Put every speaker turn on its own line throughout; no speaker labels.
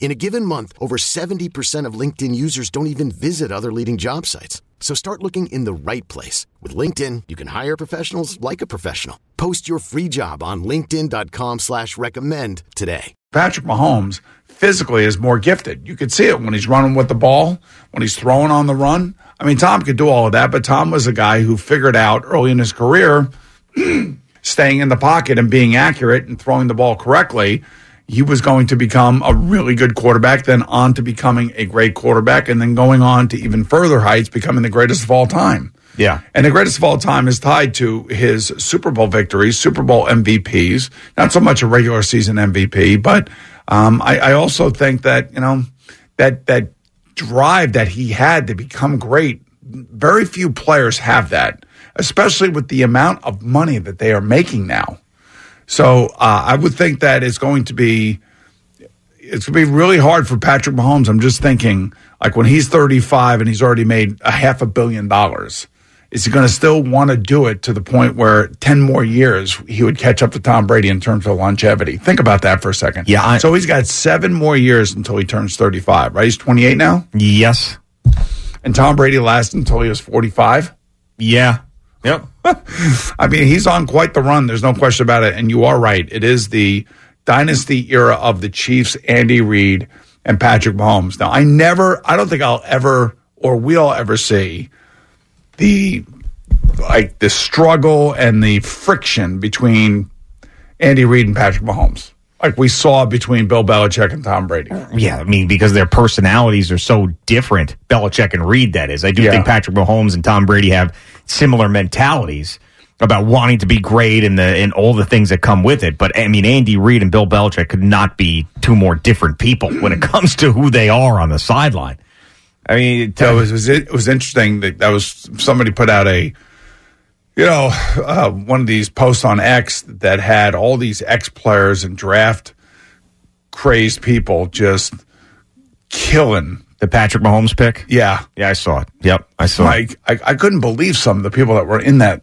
In a given month, over 70% of LinkedIn users don't even visit other leading job sites. So start looking in the right place. With LinkedIn, you can hire professionals like a professional. Post your free job on linkedin.com slash recommend today.
Patrick Mahomes physically is more gifted. You could see it when he's running with the ball, when he's throwing on the run. I mean, Tom could do all of that, but Tom was a guy who figured out early in his career staying in the pocket and being accurate and throwing the ball correctly – he was going to become a really good quarterback, then on to becoming a great quarterback, and then going on to even further heights, becoming the greatest of all time.
Yeah.
And the greatest of all time is tied to his Super Bowl victories, Super Bowl MVPs, not so much a regular season MVP, but um, I, I also think that, you know, that, that drive that he had to become great, very few players have that, especially with the amount of money that they are making now. So uh, I would think that it's going to be it's going to be really hard for Patrick Mahomes. I'm just thinking, like when he's 35 and he's already made a half a billion dollars, is he going to still want to do it to the point where 10 more years he would catch up to Tom Brady in terms of longevity? Think about that for a second.
Yeah. I,
so he's got seven more years until he turns 35, right? He's 28 now?
Yes.
And Tom Brady lasted until he was 45?
Yeah. Yep.
I mean, he's on quite the run. There's no question about it. And you are right. It is the dynasty era of the Chiefs, Andy Reid and Patrick Mahomes. Now, I never, I don't think I'll ever or we'll ever see the like the struggle and the friction between Andy Reid and Patrick Mahomes. Like we saw between Bill Belichick and Tom Brady.
Uh, yeah, I mean, because their personalities are so different. Belichick and Reid, that is. I do
Yeah.
think Patrick Mahomes and Tom Brady have similar mentalities about wanting to be great and the and all the things that come with it. But I mean, Andy Reid and Bill Belichick could not be two more different people when it comes to who they are on the sideline. I mean,
So it was, it was it was interesting that that was somebody put out a you know uh, one of these posts on X that had all these ex players and draft crazed people just killing.
The Patrick Mahomes pick.
Yeah,
Yeah, I saw it. Yep, I saw it.
I, I couldn't believe some of the people that were in that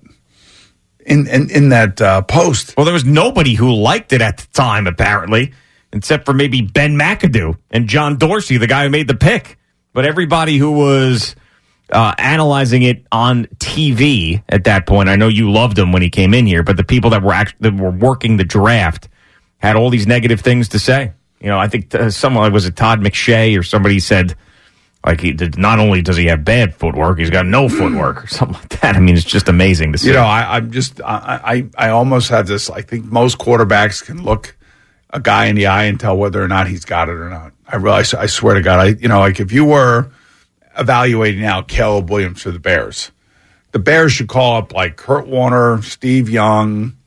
in in, in that uh, post.
Well, there was nobody who liked it at the time, apparently, except for maybe Ben McAdoo and John Dorsey, the guy who made the pick. But everybody who was uh, analyzing it on TV at that point, I know you loved him when he came in here, but the people that were act- that were working the draft had all these negative things to say. You know, I think uh, someone was it Todd McShay or somebody said. Like he did, not only does he have bad footwork, he's got no footwork or something like that. I mean, it's just amazing to see.
You know, I, I'm just I, I I almost have this. I think most quarterbacks can look a guy in the eye and tell whether or not he's got it or not. I realize. I swear to God, I you know, like if you were evaluating now Caleb Williams for the Bears, the Bears should call up like Kurt Warner, Steve Young,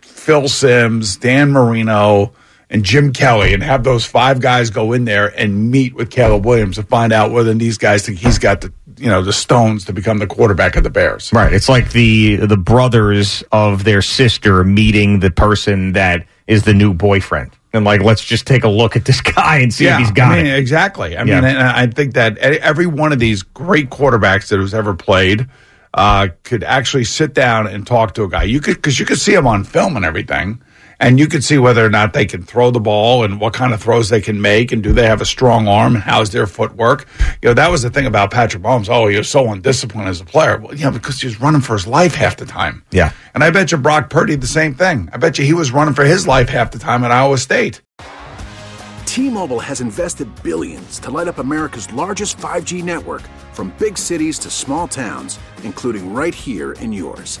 Phil Simms, Dan Marino, and Jim Kelly, and have those five guys go in there and meet with Caleb Williams to find out whether these guys think he's got the you know the stones to become the quarterback of the Bears.
Right. It's like the the brothers of their sister meeting the person that is the new boyfriend. And like, let's just take a look at this guy and see if he's got
I mean,
it.
exactly. I
Yeah.
mean, and I think that every one of these great quarterbacks that has ever played uh, could actually sit down and talk to a guy. You could because you could see him on film and everything, and you could see whether or not they can throw the ball and what kind of throws they can make, and do they have a strong arm and how's their footwork. You know, that was the thing about Patrick Mahomes. Oh, he was so undisciplined as a player. Well, yeah, because he was running for his life half the time.
Yeah.
and I bet you Brock Purdy the same thing. I bet you he was running for his life half the time at Iowa State.
T-Mobile has invested billions to light up America's largest 5G network from big cities to small towns, including right here in yours.